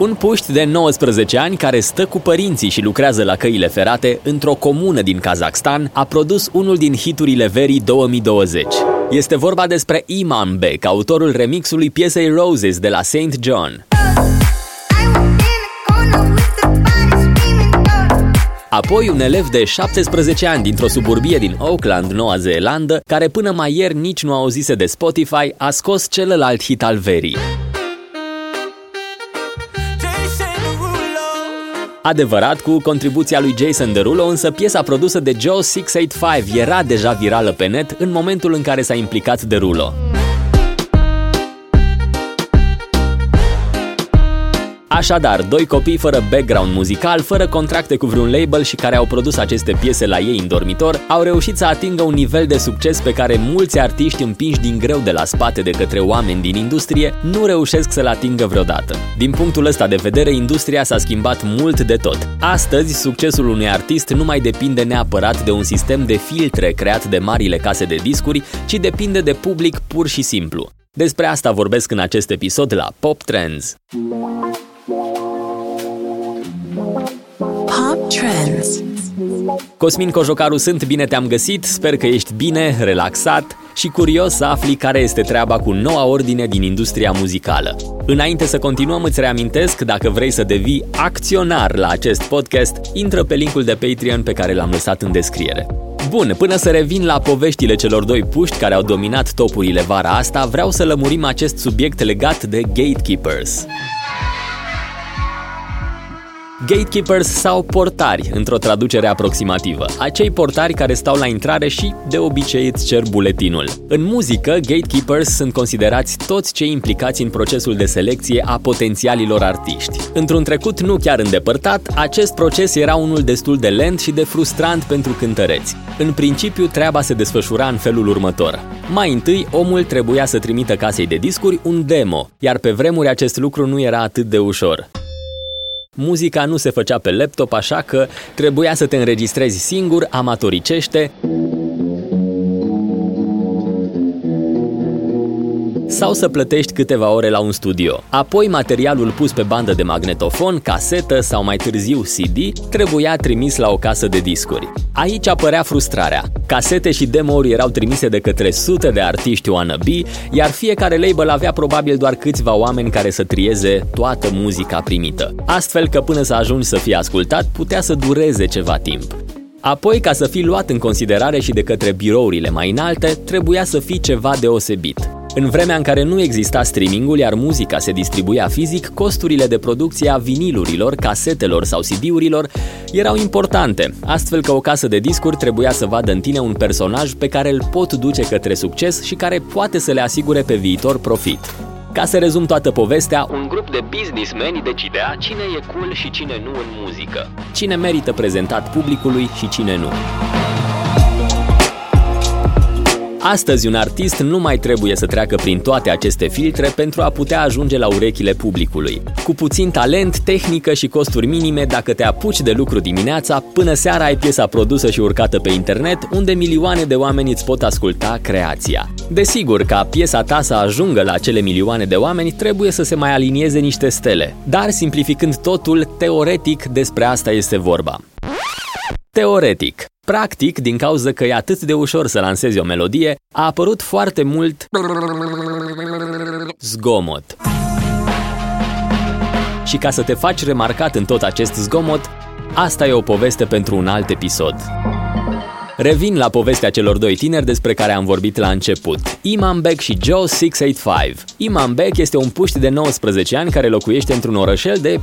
Un puști de 19 ani care stă cu părinții și lucrează la căile ferate într-o comună din Kazakhstan a produs unul din hiturile verii 2020. Este vorba despre Iman Beck, autorul remixului piesei Roses de la St. John. Apoi un elev de 17 ani dintr-o suburbie din Auckland, Noua Zeelandă, care până mai ieri nici nu auzise de Spotify, a scos celălalt hit al verii. Adevărat, cu contribuția lui Jason Derulo, însă piesa produsă de Joe 685 era deja virală pe net în momentul în care s-a implicat Derulo. Așadar, doi copii fără background muzical, fără contracte cu vreun label și care au produs aceste piese la ei în dormitor, au reușit să atingă un nivel de succes pe care mulți artiști împinși din greu de la spate de către oameni din industrie nu reușesc să-l atingă vreodată. Din punctul ăsta de vedere, industria s-a schimbat mult de tot. Astăzi, succesul unui artist nu mai depinde neapărat de un sistem de filtre creat de marile case de discuri, ci depinde de public pur și simplu. Despre asta vorbesc în acest episod la Pop Trends. Trends Cosmin Cojocaru sunt, bine te-am găsit, sper că ești bine, relaxat și curios să afli care este treaba cu noua ordine din industria muzicală. Înainte să continuăm, îți reamintesc, dacă vrei să devii acționar la acest podcast, intră pe linkul de Patreon pe care l-am lăsat în descriere. Bun, până să revin la poveștile celor doi puști care au dominat topurile vara asta, vreau să lămurim acest subiect legat de gatekeepers. Gatekeepers sau portari, într-o traducere aproximativă. Acei portari care stau la intrare și, de obicei, îți cer buletinul. În muzică, gatekeepers sunt considerați toți cei implicați în procesul de selecție a potențialilor artiști. Într-un trecut nu chiar îndepărtat, acest proces era unul destul de lent și de frustrant pentru cântăreți. În principiu, treaba se desfășura în felul următor. Mai întâi, omul trebuia să trimită casei de discuri un demo, iar pe vremuri acest lucru nu era atât de ușor. Muzica nu se făcea pe laptop, așa că trebuia să te înregistrezi singur, amatoricește, sau să plătești câteva ore la un studio. Apoi materialul pus pe bandă de magnetofon, casetă sau mai târziu CD trebuia trimis la o casă de discuri. Aici apărea frustrarea. Casete și demo-uri erau trimise de către sute de artiști wannabe, iar fiecare label avea probabil doar câțiva oameni care să trieze toată muzica primită. Astfel că până să ajungi să fii ascultat, putea să dureze ceva timp. Apoi, ca să fii luat în considerare și de către birourile mai înalte, trebuia să fii ceva deosebit. În vremea în care nu exista streamingul, iar muzica se distribuia fizic, costurile de producție a vinilurilor, casetelor sau CD-urilor erau importante, astfel că o casă de discuri trebuia să vadă în tine un personaj pe care îl pot duce către succes și care poate să le asigure pe viitor profit. Ca să rezum toată povestea, un grup de businessmeni decidea cine e cool și cine nu în muzică, cine merită prezentat publicului și cine nu. Astăzi, un artist nu mai trebuie să treacă prin toate aceste filtre pentru a putea ajunge la urechile publicului. Cu puțin talent, tehnică și costuri minime, dacă te apuci de lucru dimineața, până seara ai piesa produsă și urcată pe internet, unde milioane de oameni îți pot asculta creația. Desigur, ca piesa ta să ajungă la acele milioane de oameni, trebuie să se mai alinieze niște stele. Dar, simplificând totul, teoretic despre asta este vorba. Teoretic, Practic, din cauza că e atât de ușor să lansezi o melodie, a apărut foarte mult zgomot. Și ca să te faci remarcat în tot acest zgomot, asta e o poveste pentru un alt episod. Revin la povestea celor doi tineri despre care am vorbit la început. Imam Beck și Joe 685. Imam Beck este un puști de 19 ani care locuiește într-un orășel de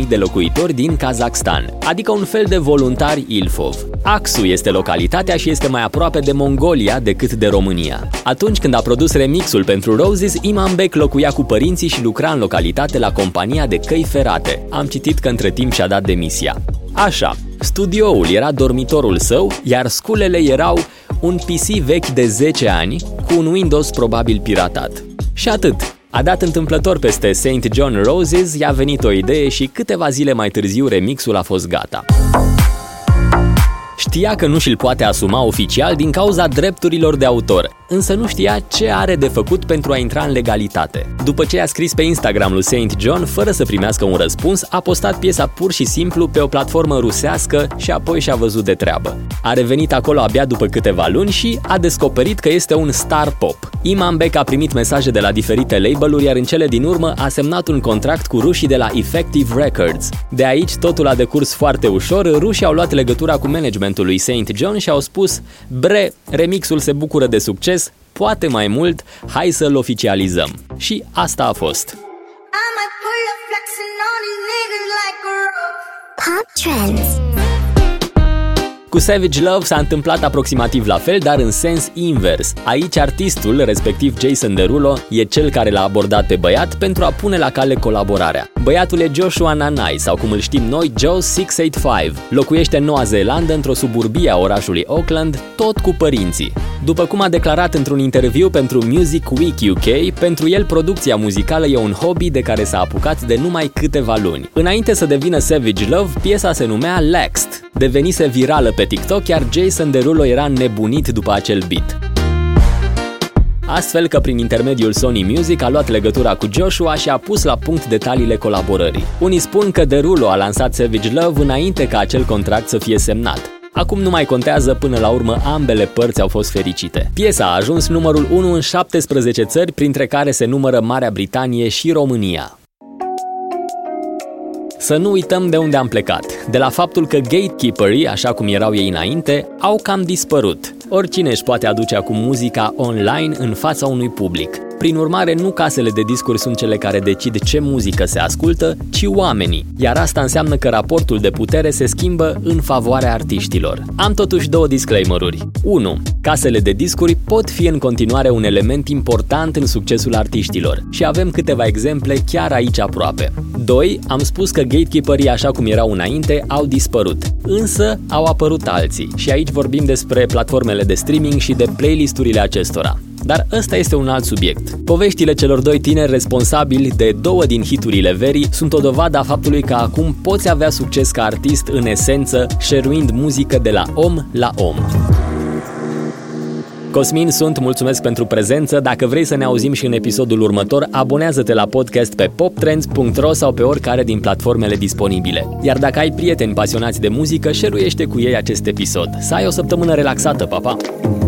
41.000 de locuitori din Kazakhstan, adică un fel de voluntari Ilfov. Axu este localitatea și este mai aproape de Mongolia decât de România. Atunci când a produs remixul pentru Roses, Imam Beck locuia cu părinții și lucra în localitate la compania de căi ferate. Am citit că între timp și-a dat demisia. Așa, studioul era dormitorul său, iar sculele erau un PC vechi de 10 ani cu un Windows probabil piratat. Și atât. A dat întâmplător peste St. John Roses, i-a venit o idee și câteva zile mai târziu remixul a fost gata. Știa că nu și-l poate asuma oficial din cauza drepturilor de autor, însă nu știa ce are de făcut pentru a intra în legalitate. După ce a scris pe Instagram lui Saint John, fără să primească un răspuns, a postat piesa pur și simplu pe o platformă rusească și apoi și-a văzut de treabă. A revenit acolo abia după câteva luni și a descoperit că este un star pop. Imam Beck a primit mesaje de la diferite label-uri, iar în cele din urmă a semnat un contract cu rușii de la Effective Records. De aici totul a decurs foarte ușor, rușii au luat legătura cu managementul lui Saint John și au spus Bre, remixul se bucură de succes, poate mai mult, hai să-l oficializăm. Și asta a fost. Pop Trends cu Savage Love s-a întâmplat aproximativ la fel, dar în sens invers. Aici artistul, respectiv Jason Derulo, e cel care l-a abordat pe băiat pentru a pune la cale colaborarea. Băiatul e Joshua Nanai, sau cum îl știm noi, Joe 685. Locuiește în Noua Zeelandă, într-o suburbie a orașului Auckland, tot cu părinții. După cum a declarat într-un interviu pentru Music Week UK, pentru el producția muzicală e un hobby de care s-a apucat de numai câteva luni. Înainte să devină Savage Love, piesa se numea Laxed. Devenise virală pe TikTok, iar Jason Derulo era nebunit după acel beat. Astfel că prin intermediul Sony Music a luat legătura cu Joshua și a pus la punct detaliile colaborării. Unii spun că Derulo a lansat Savage Love înainte ca acel contract să fie semnat. Acum nu mai contează, până la urmă ambele părți au fost fericite. Piesa a ajuns numărul 1 în 17 țări, printre care se numără Marea Britanie și România. Să nu uităm de unde am plecat, de la faptul că gatekeeperii, așa cum erau ei înainte, au cam dispărut. Oricine își poate aduce acum muzica online în fața unui public. Prin urmare, nu casele de discuri sunt cele care decid ce muzică se ascultă, ci oamenii. Iar asta înseamnă că raportul de putere se schimbă în favoarea artiștilor. Am totuși două disclaimeruri. 1. Casele de discuri pot fi în continuare un element important în succesul artiștilor și avem câteva exemple chiar aici aproape. 2. Am spus că gatekeeperii așa cum erau înainte au dispărut, însă au apărut alții și aici vorbim despre platformele de streaming și de playlisturile acestora. Dar ăsta este un alt subiect. Poveștile celor doi tineri responsabili de două din hiturile verii sunt o dovadă a faptului că acum poți avea succes ca artist în esență, șeruind muzică de la om la om. Cosmin sunt, mulțumesc pentru prezență. Dacă vrei să ne auzim și în episodul următor, abonează-te la podcast pe poptrends.ro sau pe oricare din platformele disponibile. Iar dacă ai prieteni pasionați de muzică, șeruiește cu ei acest episod. Să ai o săptămână relaxată, papa! Pa!